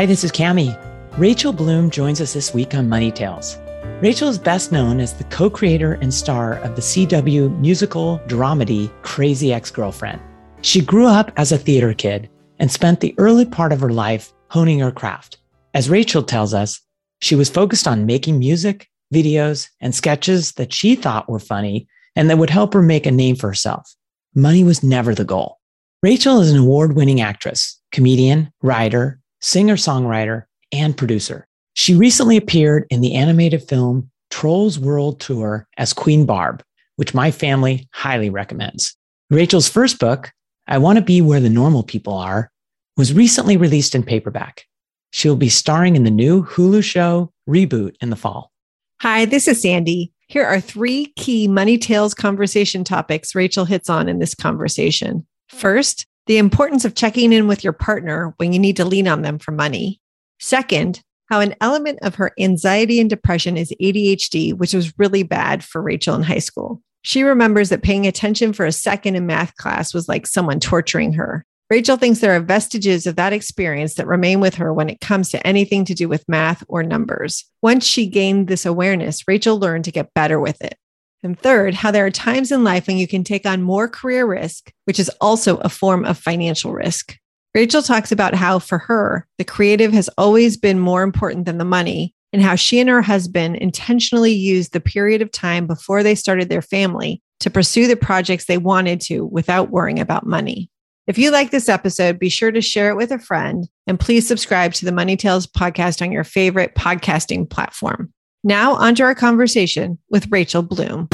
Hi, this is Cami. Rachel Bloom joins us this week on Money Tales. Rachel is best known as the co creator and star of the CW musical dramedy Crazy Ex Girlfriend. She grew up as a theater kid and spent the early part of her life honing her craft. As Rachel tells us, she was focused on making music, videos, and sketches that she thought were funny and that would help her make a name for herself. Money was never the goal. Rachel is an award winning actress, comedian, writer, singer songwriter, and producer. She recently appeared in the animated film Trolls World Tour as Queen Barb, which my family highly recommends. Rachel's first book, I Want to Be Where the Normal People Are, was recently released in paperback. She'll be starring in the new Hulu show Reboot in the fall. Hi, this is Sandy. Here are three key Money Tales conversation topics Rachel hits on in this conversation. First, the importance of checking in with your partner when you need to lean on them for money. Second, how an element of her anxiety and depression is ADHD, which was really bad for Rachel in high school. She remembers that paying attention for a second in math class was like someone torturing her. Rachel thinks there are vestiges of that experience that remain with her when it comes to anything to do with math or numbers. Once she gained this awareness, Rachel learned to get better with it. And third, how there are times in life when you can take on more career risk, which is also a form of financial risk. Rachel talks about how for her, the creative has always been more important than the money, and how she and her husband intentionally used the period of time before they started their family to pursue the projects they wanted to without worrying about money. If you like this episode, be sure to share it with a friend and please subscribe to the Money Tales podcast on your favorite podcasting platform. Now, on to our conversation with Rachel Bloom.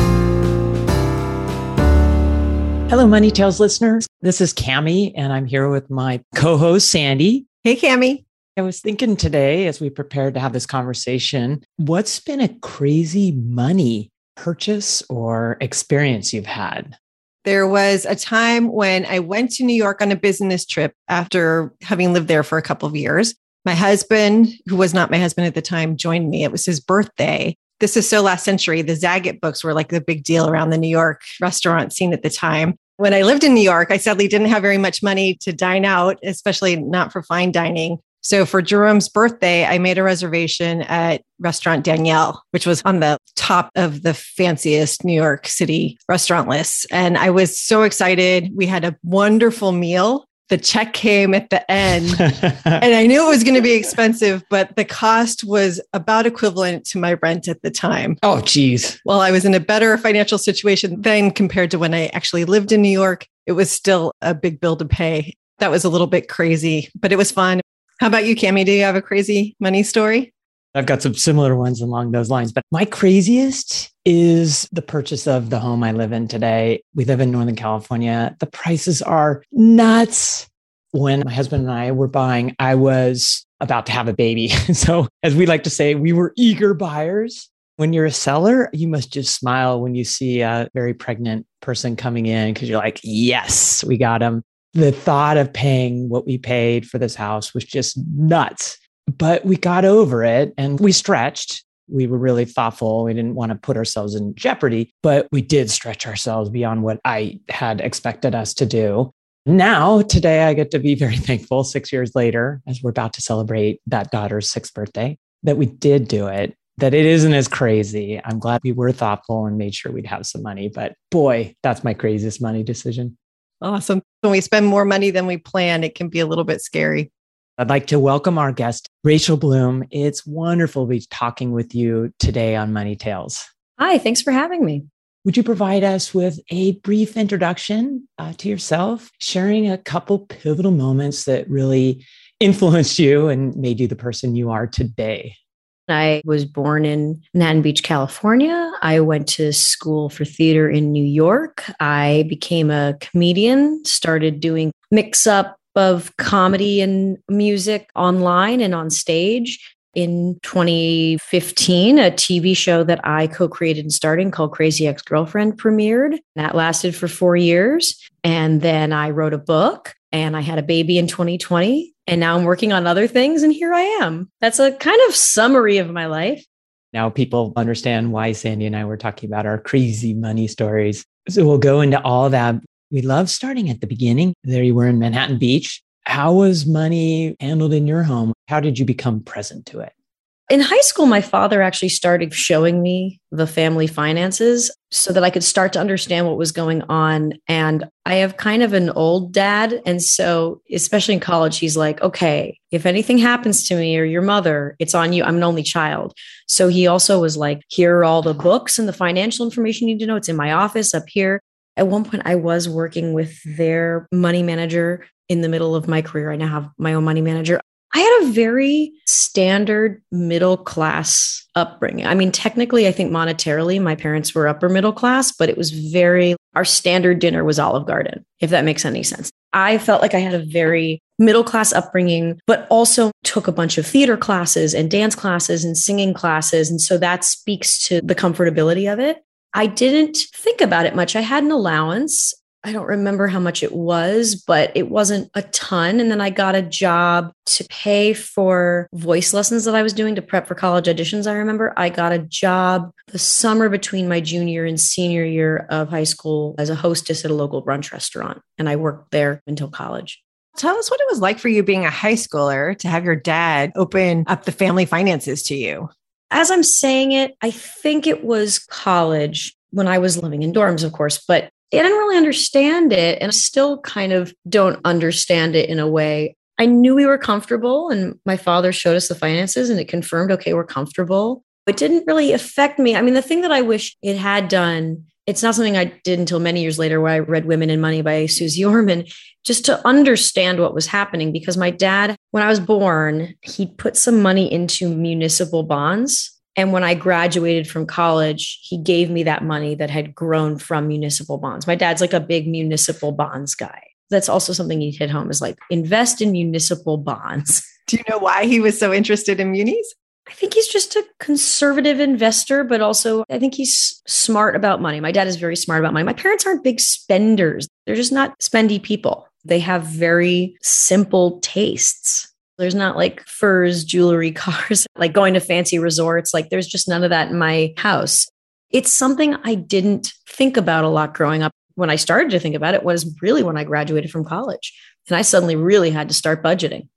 Hello, Money Tales listeners. This is Cami, and I'm here with my co host, Sandy. Hey, Cami. I was thinking today, as we prepared to have this conversation, what's been a crazy money purchase or experience you've had? There was a time when I went to New York on a business trip after having lived there for a couple of years. My husband, who was not my husband at the time, joined me. It was his birthday. This is so last century. The Zagat books were like the big deal around the New York restaurant scene at the time. When I lived in New York, I sadly didn't have very much money to dine out, especially not for fine dining. So for Jerome's birthday, I made a reservation at Restaurant Daniel, which was on the top of the fanciest New York City restaurant list. And I was so excited. We had a wonderful meal the check came at the end and I knew it was going to be expensive, but the cost was about equivalent to my rent at the time. Oh, geez. Well, I was in a better financial situation then compared to when I actually lived in New York. It was still a big bill to pay. That was a little bit crazy, but it was fun. How about you, Cami? Do you have a crazy money story? I've got some similar ones along those lines, but my craziest is the purchase of the home I live in today. We live in Northern California. The prices are nuts. When my husband and I were buying, I was about to have a baby. so, as we like to say, we were eager buyers. When you're a seller, you must just smile when you see a very pregnant person coming in because you're like, yes, we got him. The thought of paying what we paid for this house was just nuts but we got over it and we stretched. We were really thoughtful. We didn't want to put ourselves in jeopardy, but we did stretch ourselves beyond what I had expected us to do. Now, today, I get to be very thankful six years later, as we're about to celebrate that daughter's sixth birthday, that we did do it, that it isn't as crazy. I'm glad we were thoughtful and made sure we'd have some money. But boy, that's my craziest money decision. Awesome. When we spend more money than we plan, it can be a little bit scary. I'd like to welcome our guest, Rachel Bloom. It's wonderful to be talking with you today on Money Tales. Hi, thanks for having me. Would you provide us with a brief introduction uh, to yourself, sharing a couple pivotal moments that really influenced you and made you the person you are today? I was born in Manhattan Beach, California. I went to school for theater in New York. I became a comedian, started doing mix up of comedy and music online and on stage. In 2015, a TV show that I co created and starting called Crazy Ex Girlfriend premiered. That lasted for four years. And then I wrote a book and I had a baby in 2020. And now I'm working on other things. And here I am. That's a kind of summary of my life. Now people understand why Sandy and I were talking about our crazy money stories. So we'll go into all that. We love starting at the beginning. There you were in Manhattan Beach. How was money handled in your home? How did you become present to it? In high school, my father actually started showing me the family finances so that I could start to understand what was going on. And I have kind of an old dad. And so, especially in college, he's like, okay, if anything happens to me or your mother, it's on you. I'm an only child. So he also was like, here are all the books and the financial information you need to know. It's in my office up here. At one point, I was working with their money manager in the middle of my career. I now have my own money manager. I had a very standard middle class upbringing. I mean, technically, I think monetarily, my parents were upper middle class, but it was very, our standard dinner was Olive Garden, if that makes any sense. I felt like I had a very middle class upbringing, but also took a bunch of theater classes and dance classes and singing classes. And so that speaks to the comfortability of it. I didn't think about it much. I had an allowance. I don't remember how much it was, but it wasn't a ton. And then I got a job to pay for voice lessons that I was doing to prep for college auditions. I remember I got a job the summer between my junior and senior year of high school as a hostess at a local brunch restaurant. And I worked there until college. Tell us what it was like for you being a high schooler to have your dad open up the family finances to you. As I'm saying it, I think it was college when I was living in dorms, of course, but I didn't really understand it and I still kind of don't understand it in a way. I knew we were comfortable and my father showed us the finances and it confirmed, okay, we're comfortable. It didn't really affect me. I mean, the thing that I wish it had done, it's not something I did until many years later where I read Women and Money by Suze Orman, just to understand what was happening. Because my dad, when I was born, he put some money into municipal bonds and when I graduated from college, he gave me that money that had grown from municipal bonds. My dad's like a big municipal bonds guy. That's also something he hit home is like invest in municipal bonds. Do you know why he was so interested in munis? I think he's just a conservative investor, but also I think he's smart about money. My dad is very smart about money. My parents aren't big spenders, they're just not spendy people. They have very simple tastes. There's not like furs, jewelry, cars, like going to fancy resorts. Like there's just none of that in my house. It's something I didn't think about a lot growing up. When I started to think about it was really when I graduated from college. And I suddenly really had to start budgeting.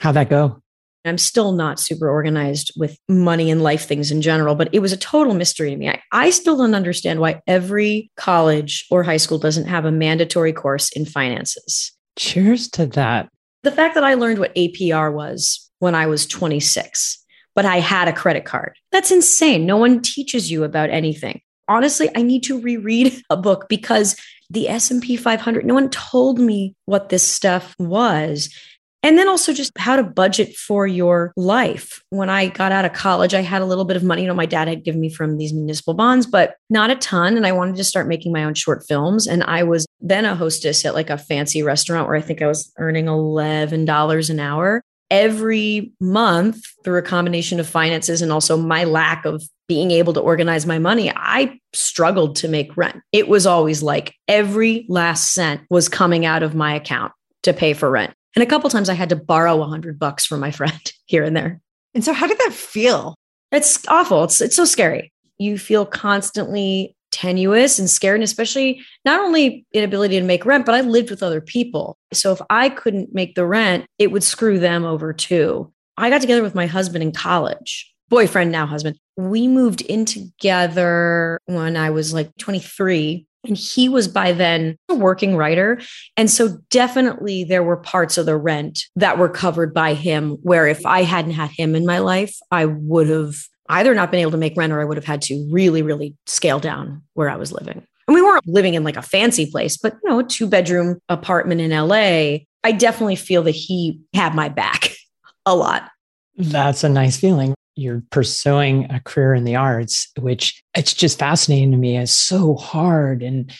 How'd that go? I'm still not super organized with money and life things in general, but it was a total mystery to me. I, I, still don't understand why every college or high school doesn't have a mandatory course in finances. Cheers to that. The fact that I learned what APR was when I was 26, but I had a credit card. That's insane. No one teaches you about anything. Honestly, I need to reread a book because the S&P 500, no one told me what this stuff was. And then also just how to budget for your life. When I got out of college, I had a little bit of money. You know, my dad had given me from these municipal bonds, but not a ton. And I wanted to start making my own short films. And I was then a hostess at like a fancy restaurant where I think I was earning $11 an hour. Every month, through a combination of finances and also my lack of being able to organize my money, I struggled to make rent. It was always like every last cent was coming out of my account to pay for rent. And a couple times I had to borrow a hundred bucks from my friend here and there. And so how did that feel? It's awful. It's it's so scary. You feel constantly tenuous and scared, and especially not only inability to make rent, but I lived with other people. So if I couldn't make the rent, it would screw them over too. I got together with my husband in college, boyfriend, now husband. We moved in together when I was like 23 And he was by then a working writer. And so definitely there were parts of the rent that were covered by him, where if I hadn't had him in my life, I would have either not been able to make rent or I would have had to really, really scale down where I was living. And we weren't living in like a fancy place, but you know, a two bedroom apartment in LA. I definitely feel that he had my back a lot. That's a nice feeling. You're pursuing a career in the arts, which it's just fascinating to me. It's so hard and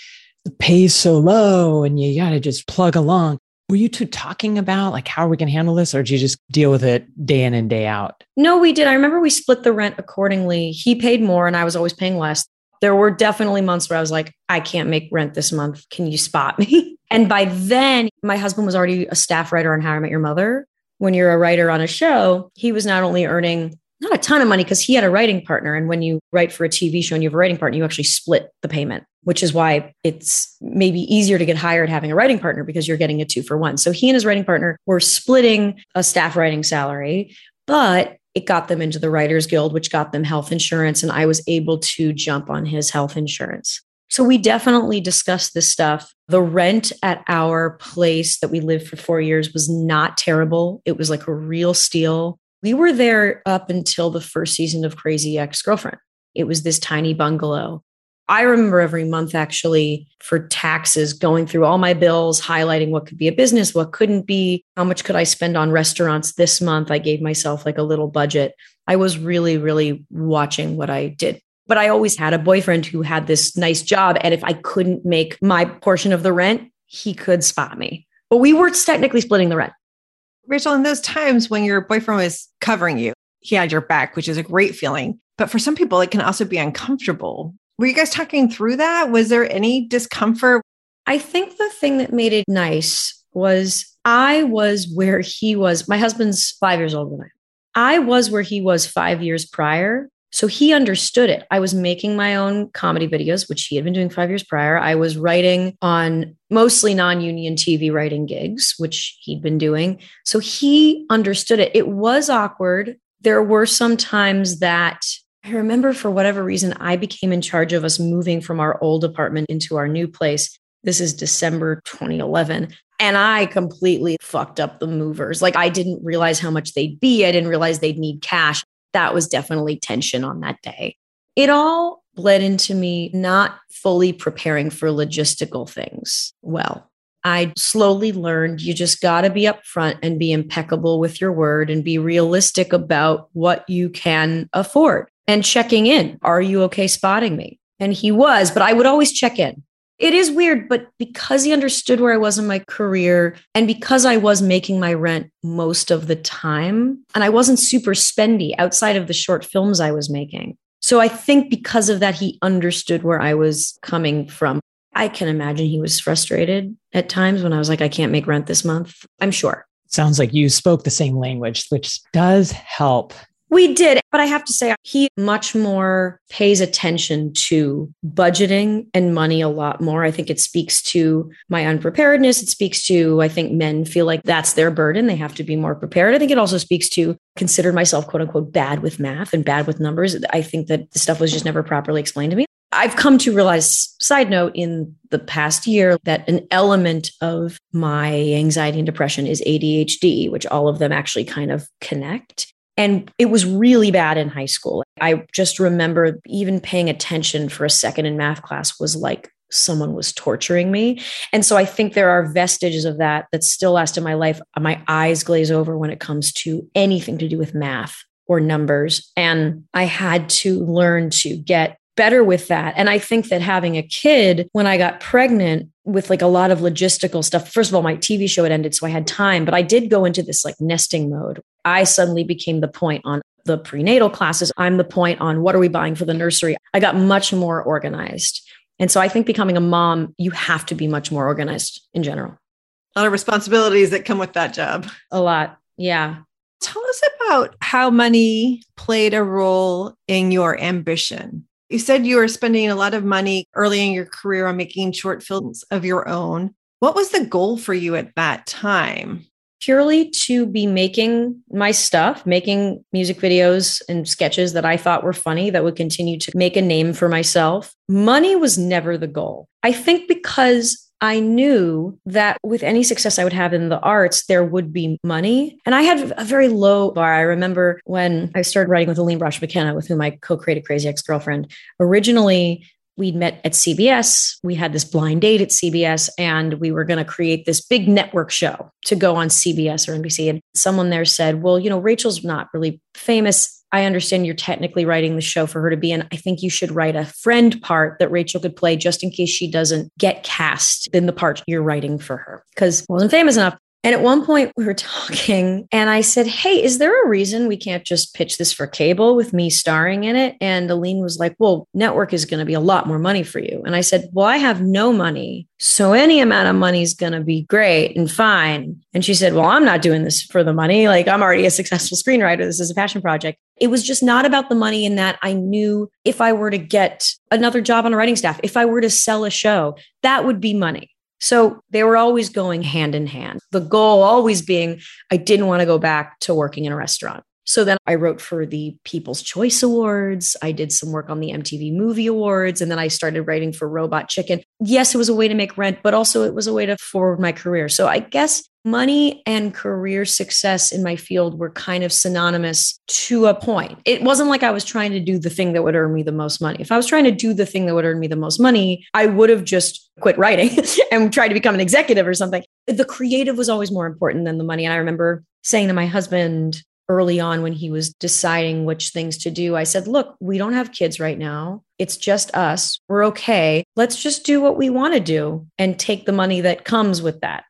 the pay's so low, and you got to just plug along. Were you two talking about like how are we going to handle this, or did you just deal with it day in and day out? No, we did. I remember we split the rent accordingly. He paid more, and I was always paying less. There were definitely months where I was like, I can't make rent this month. Can you spot me? And by then, my husband was already a staff writer on How I Met Your Mother. When you're a writer on a show, he was not only earning not a ton of money because he had a writing partner. And when you write for a TV show and you have a writing partner, you actually split the payment, which is why it's maybe easier to get hired having a writing partner because you're getting a two for one. So he and his writing partner were splitting a staff writing salary, but it got them into the Writers Guild, which got them health insurance. And I was able to jump on his health insurance. So we definitely discussed this stuff. The rent at our place that we lived for four years was not terrible. It was like a real steal. We were there up until the first season of Crazy Ex Girlfriend. It was this tiny bungalow. I remember every month actually for taxes going through all my bills, highlighting what could be a business, what couldn't be, how much could I spend on restaurants this month. I gave myself like a little budget. I was really, really watching what I did. But I always had a boyfriend who had this nice job. And if I couldn't make my portion of the rent, he could spot me. But we were technically splitting the rent. Rachel, in those times when your boyfriend was covering you, he had your back, which is a great feeling. But for some people, it can also be uncomfortable. Were you guys talking through that? Was there any discomfort? I think the thing that made it nice was I was where he was. My husband's five years older than I. I was where he was five years prior. So he understood it. I was making my own comedy videos, which he had been doing five years prior. I was writing on mostly non union TV writing gigs, which he'd been doing. So he understood it. It was awkward. There were some times that I remember for whatever reason, I became in charge of us moving from our old apartment into our new place. This is December 2011. And I completely fucked up the movers. Like, I didn't realize how much they'd be. I didn't realize they'd need cash that was definitely tension on that day. It all bled into me not fully preparing for logistical things well. I slowly learned you just got to be upfront and be impeccable with your word and be realistic about what you can afford and checking in. Are you okay spotting me? And he was, but I would always check in. It is weird, but because he understood where I was in my career and because I was making my rent most of the time and I wasn't super spendy outside of the short films I was making. So I think because of that, he understood where I was coming from. I can imagine he was frustrated at times when I was like, I can't make rent this month. I'm sure. Sounds like you spoke the same language, which does help we did, but I have to say, he much more pays attention to budgeting and money a lot more. I think it speaks to my unpreparedness. It speaks to, I think men feel like that's their burden. They have to be more prepared. I think it also speaks to consider myself, quote unquote, bad with math and bad with numbers. I think that the stuff was just never properly explained to me. I've come to realize, side note, in the past year, that an element of my anxiety and depression is ADHD, which all of them actually kind of connect. And it was really bad in high school. I just remember even paying attention for a second in math class was like someone was torturing me. And so I think there are vestiges of that that still last in my life. My eyes glaze over when it comes to anything to do with math or numbers. And I had to learn to get better with that. And I think that having a kid when I got pregnant with like a lot of logistical stuff, first of all, my TV show had ended, so I had time, but I did go into this like nesting mode. I suddenly became the point on the prenatal classes. I'm the point on what are we buying for the nursery. I got much more organized. And so I think becoming a mom, you have to be much more organized in general. A lot of responsibilities that come with that job. A lot. Yeah. Tell us about how money played a role in your ambition. You said you were spending a lot of money early in your career on making short films of your own. What was the goal for you at that time? Purely to be making my stuff, making music videos and sketches that I thought were funny that would continue to make a name for myself. Money was never the goal. I think because I knew that with any success I would have in the arts, there would be money. And I had a very low bar. I remember when I started writing with Aline Brosh McKenna, with whom I co created Crazy Ex Girlfriend. Originally, we'd met at CBS. We had this blind date at CBS, and we were going to create this big network show to go on CBS or NBC. And someone there said, Well, you know, Rachel's not really famous. I understand you're technically writing the show for her to be in. I think you should write a friend part that Rachel could play just in case she doesn't get cast in the part you're writing for her because wasn't famous enough. And at one point, we were talking, and I said, Hey, is there a reason we can't just pitch this for cable with me starring in it? And Aline was like, Well, network is going to be a lot more money for you. And I said, Well, I have no money. So any amount of money is going to be great and fine. And she said, Well, I'm not doing this for the money. Like, I'm already a successful screenwriter. This is a passion project. It was just not about the money in that I knew if I were to get another job on a writing staff, if I were to sell a show, that would be money. So they were always going hand in hand. The goal always being I didn't want to go back to working in a restaurant. So then I wrote for the People's Choice Awards. I did some work on the MTV Movie Awards. And then I started writing for Robot Chicken. Yes, it was a way to make rent, but also it was a way to forward my career. So I guess money and career success in my field were kind of synonymous to a point. It wasn't like I was trying to do the thing that would earn me the most money. If I was trying to do the thing that would earn me the most money, I would have just quit writing and tried to become an executive or something. The creative was always more important than the money. And I remember saying to my husband, early on when he was deciding which things to do, I said, Look, we don't have kids right now. It's just us. We're okay. Let's just do what we want to do and take the money that comes with that.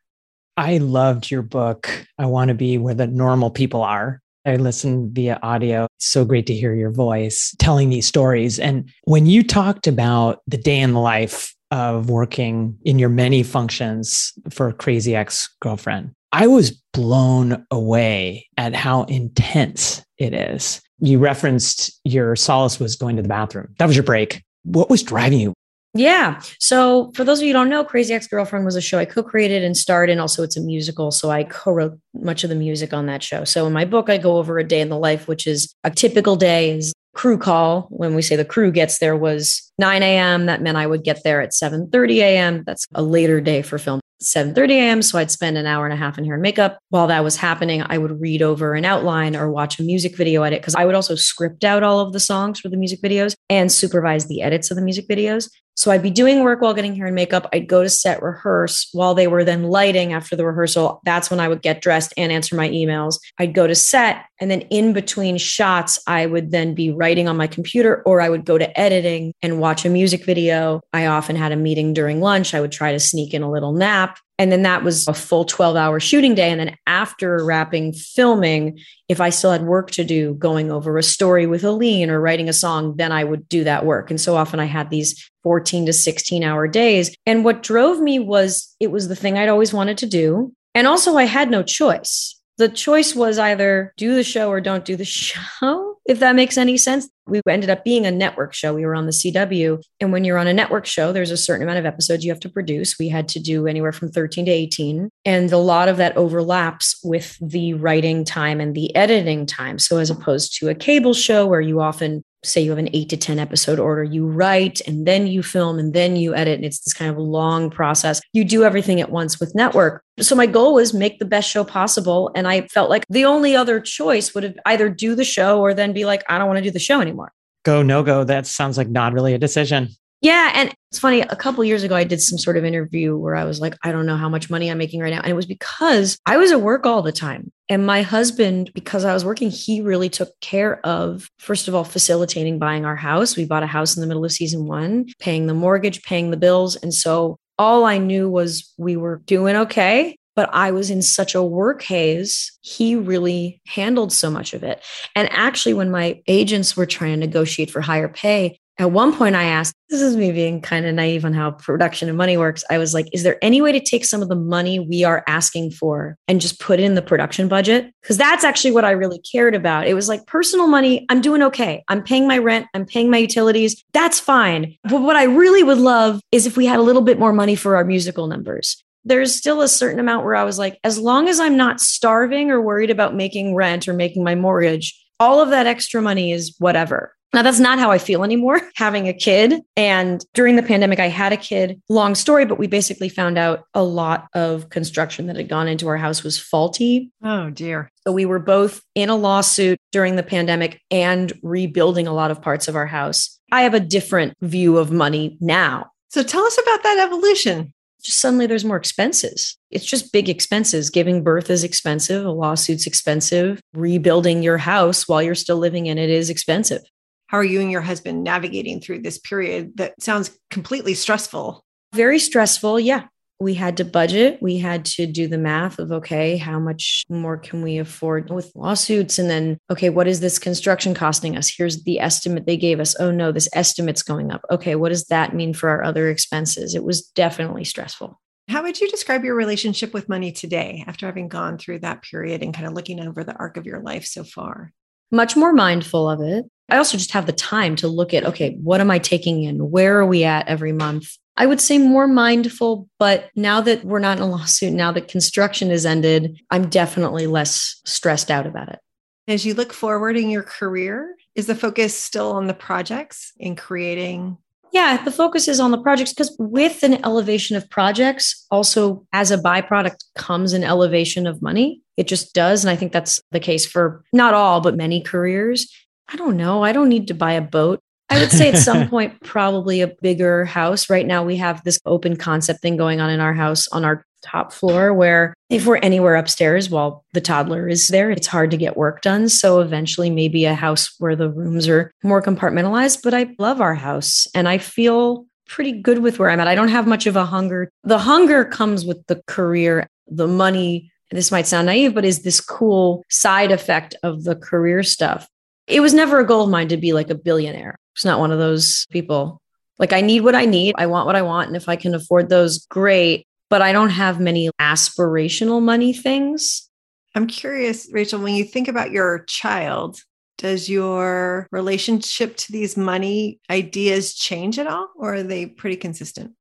I loved your book. I want to be where the normal people are. I listened via audio. It's so great to hear your voice telling these stories. And when you talked about the day in the life of working in your many functions for Crazy Ex Girlfriend, I was blown away at how intense it is. You referenced your solace was going to the bathroom. That was your break. What was driving you? Yeah. So for those of you don't know, Crazy Ex Girlfriend was a show I co-created and starred in. Also, it's a musical. So I co-wrote much of the music on that show. So in my book, I go over a day in the life, which is a typical day is crew call. When we say the crew gets there was 9 a.m. That meant I would get there at 7:30 a.m. That's a later day for film. 7:30 a.m. So I'd spend an hour and a half in hair and makeup. While that was happening, I would read over an outline or watch a music video edit because I would also script out all of the songs for the music videos and supervise the edits of the music videos. So I'd be doing work while getting hair and makeup. I'd go to set rehearse while they were then lighting after the rehearsal. That's when I would get dressed and answer my emails. I'd go to set and then in between shots, I would then be writing on my computer or I would go to editing and watch a music video. I often had a meeting during lunch. I would try to sneak in a little nap. And then that was a full 12 hour shooting day. And then after wrapping filming, if I still had work to do, going over a story with Aline or writing a song, then I would do that work. And so often I had these 14 to 16 hour days. And what drove me was it was the thing I'd always wanted to do. And also, I had no choice the choice was either do the show or don't do the show, if that makes any sense. We ended up being a network show. We were on the CW. And when you're on a network show, there's a certain amount of episodes you have to produce. We had to do anywhere from 13 to 18. And a lot of that overlaps with the writing time and the editing time. So, as opposed to a cable show where you often say you have an eight to 10 episode order, you write and then you film and then you edit. And it's this kind of long process. You do everything at once with network. So my goal was make the best show possible. And I felt like the only other choice would have either do the show or then be like, I don't want to do the show anymore. Go, no go. That sounds like not really a decision. Yeah. And it's funny, a couple years ago, I did some sort of interview where I was like, I don't know how much money I'm making right now. And it was because I was at work all the time. And my husband, because I was working, he really took care of, first of all, facilitating buying our house. We bought a house in the middle of season one, paying the mortgage, paying the bills. And so all I knew was we were doing okay but I was in such a work haze. He really handled so much of it. And actually, when my agents were trying to negotiate for higher pay, at one point, I asked, this is me being kind of naive on how production and money works. I was like, is there any way to take some of the money we are asking for and just put it in the production budget? Because that's actually what I really cared about. It was like personal money. I'm doing okay. I'm paying my rent. I'm paying my utilities. That's fine. But what I really would love is if we had a little bit more money for our musical numbers there's still a certain amount where I was like, as long as I'm not starving or worried about making rent or making my mortgage, all of that extra money is whatever. Now, that's not how I feel anymore having a kid. And during the pandemic, I had a kid. Long story, but we basically found out a lot of construction that had gone into our house was faulty. Oh, dear. So we were both in a lawsuit during the pandemic and rebuilding a lot of parts of our house. I have a different view of money now. So tell us about that evolution. Just suddenly there's more expenses. It's just big expenses. Giving birth is expensive, a lawsuit's expensive, rebuilding your house while you're still living in it is expensive. How are you and your husband navigating through this period that sounds completely stressful? Very stressful. Yeah. We had to budget. We had to do the math of, okay, how much more can we afford with lawsuits? And then, okay, what is this construction costing us? Here's the estimate they gave us. Oh no, this estimate's going up. Okay, what does that mean for our other expenses? It was definitely stressful. How would you describe your relationship with money today after having gone through that period and kind of looking over the arc of your life so far? Much more mindful of it. I also just have the time to look at, okay, what am I taking in? Where are we at every month? I would say more mindful, but now that we're not in a lawsuit, now that construction is ended, I'm definitely less stressed out about it. As you look forward in your career, is the focus still on the projects in creating? Yeah, the focus is on the projects because with an elevation of projects, also as a byproduct comes an elevation of money. It just does. And I think that's the case for not all, but many careers. I don't know. I don't need to buy a boat. I would say at some point, probably a bigger house. Right now, we have this open concept thing going on in our house on our top floor where if we're anywhere upstairs while the toddler is there, it's hard to get work done. So eventually, maybe a house where the rooms are more compartmentalized. But I love our house and I feel pretty good with where I'm at. I don't have much of a hunger. The hunger comes with the career, the money. This might sound naive, but is this cool side effect of the career stuff? It was never a goal of mine to be like a billionaire. It's not one of those people. Like, I need what I need. I want what I want. And if I can afford those, great. But I don't have many aspirational money things. I'm curious, Rachel, when you think about your child, does your relationship to these money ideas change at all, or are they pretty consistent?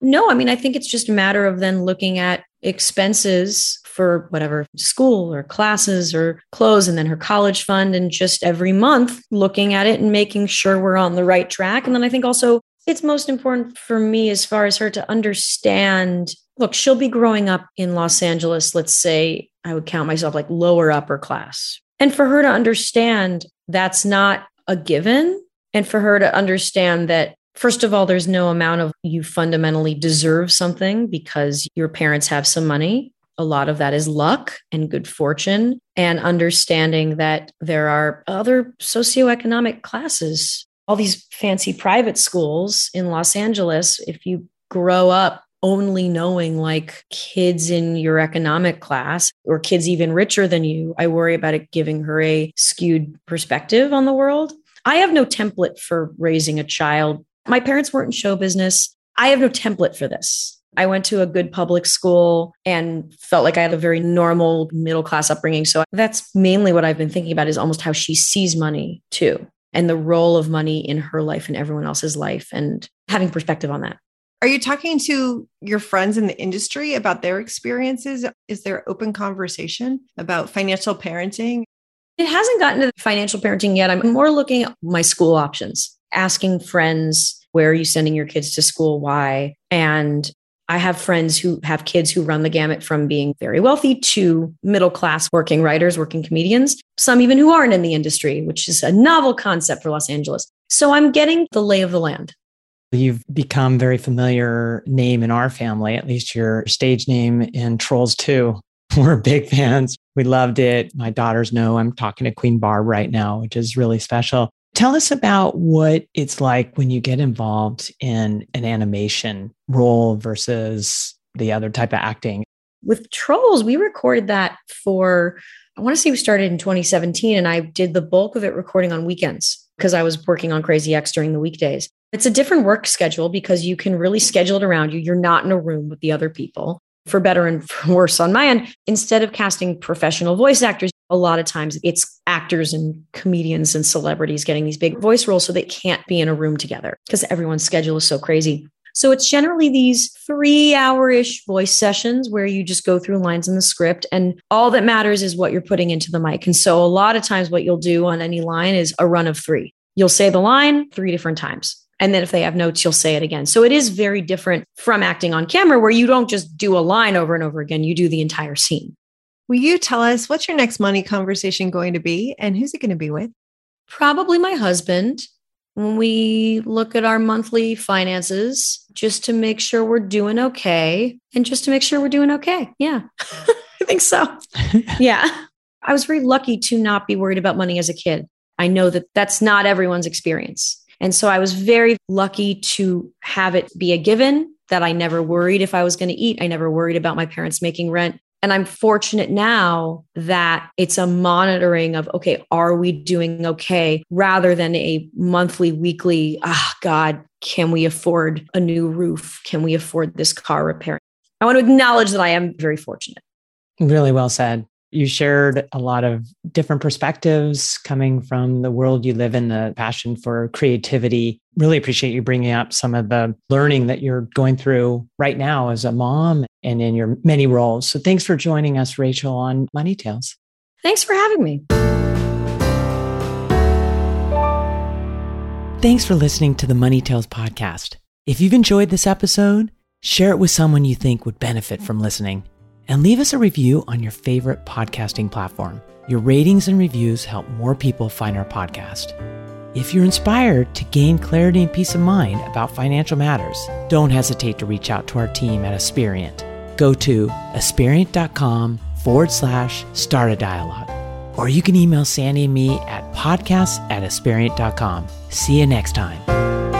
No, I mean, I think it's just a matter of then looking at expenses for whatever school or classes or clothes and then her college fund and just every month looking at it and making sure we're on the right track. And then i think also it's most important for me as far as her to understand look she'll be growing up in los angeles let's say i would count myself like lower upper class. And for her to understand that's not a given and for her to understand that First of all, there's no amount of you fundamentally deserve something because your parents have some money. A lot of that is luck and good fortune, and understanding that there are other socioeconomic classes. All these fancy private schools in Los Angeles, if you grow up only knowing like kids in your economic class or kids even richer than you, I worry about it giving her a skewed perspective on the world. I have no template for raising a child my parents weren't in show business. I have no template for this. I went to a good public school and felt like I had a very normal middle class upbringing. So that's mainly what I've been thinking about is almost how she sees money too, and the role of money in her life and everyone else's life, and having perspective on that. Are you talking to your friends in the industry about their experiences? Is there open conversation about financial parenting? It hasn't gotten to financial parenting yet. I'm more looking at my school options asking friends, where are you sending your kids to school? Why? And I have friends who have kids who run the gamut from being very wealthy to middle class working writers, working comedians, some even who aren't in the industry, which is a novel concept for Los Angeles. So I'm getting the lay of the land. You've become very familiar name in our family, at least your stage name in Trolls 2. We're big fans. We loved it. My daughters know I'm talking to Queen Barb right now, which is really special. Tell us about what it's like when you get involved in an animation role versus the other type of acting. With Trolls, we recorded that for, I want to say we started in 2017, and I did the bulk of it recording on weekends because I was working on Crazy Ex during the weekdays. It's a different work schedule because you can really schedule it around you. You're not in a room with the other people for better and for worse on my end, instead of casting professional voice actors, a lot of times it's actors and comedians and celebrities getting these big voice roles so they can't be in a room together because everyone's schedule is so crazy. So it's generally these three hour ish voice sessions where you just go through lines in the script and all that matters is what you're putting into the mic. And so a lot of times what you'll do on any line is a run of three. You'll say the line three different times. And then if they have notes, you'll say it again. So it is very different from acting on camera where you don't just do a line over and over again, you do the entire scene. Will you tell us what's your next money conversation going to be and who's it going to be with? Probably my husband. When we look at our monthly finances, just to make sure we're doing okay and just to make sure we're doing okay. Yeah, I think so. yeah. I was very lucky to not be worried about money as a kid. I know that that's not everyone's experience. And so I was very lucky to have it be a given that I never worried if I was going to eat. I never worried about my parents making rent. And I'm fortunate now that it's a monitoring of, okay, are we doing okay? Rather than a monthly, weekly, ah, oh God, can we afford a new roof? Can we afford this car repair? I want to acknowledge that I am very fortunate. Really well said. You shared a lot of different perspectives coming from the world you live in, the passion for creativity. Really appreciate you bringing up some of the learning that you're going through right now as a mom and in your many roles. So thanks for joining us, Rachel, on Money Tales. Thanks for having me. Thanks for listening to the Money Tales podcast. If you've enjoyed this episode, share it with someone you think would benefit from listening and leave us a review on your favorite podcasting platform. Your ratings and reviews help more people find our podcast. If you're inspired to gain clarity and peace of mind about financial matters, don't hesitate to reach out to our team at Aspiriant. Go to aspiriant.com forward slash start a dialogue. Or you can email Sandy and me at podcasts at. See you next time.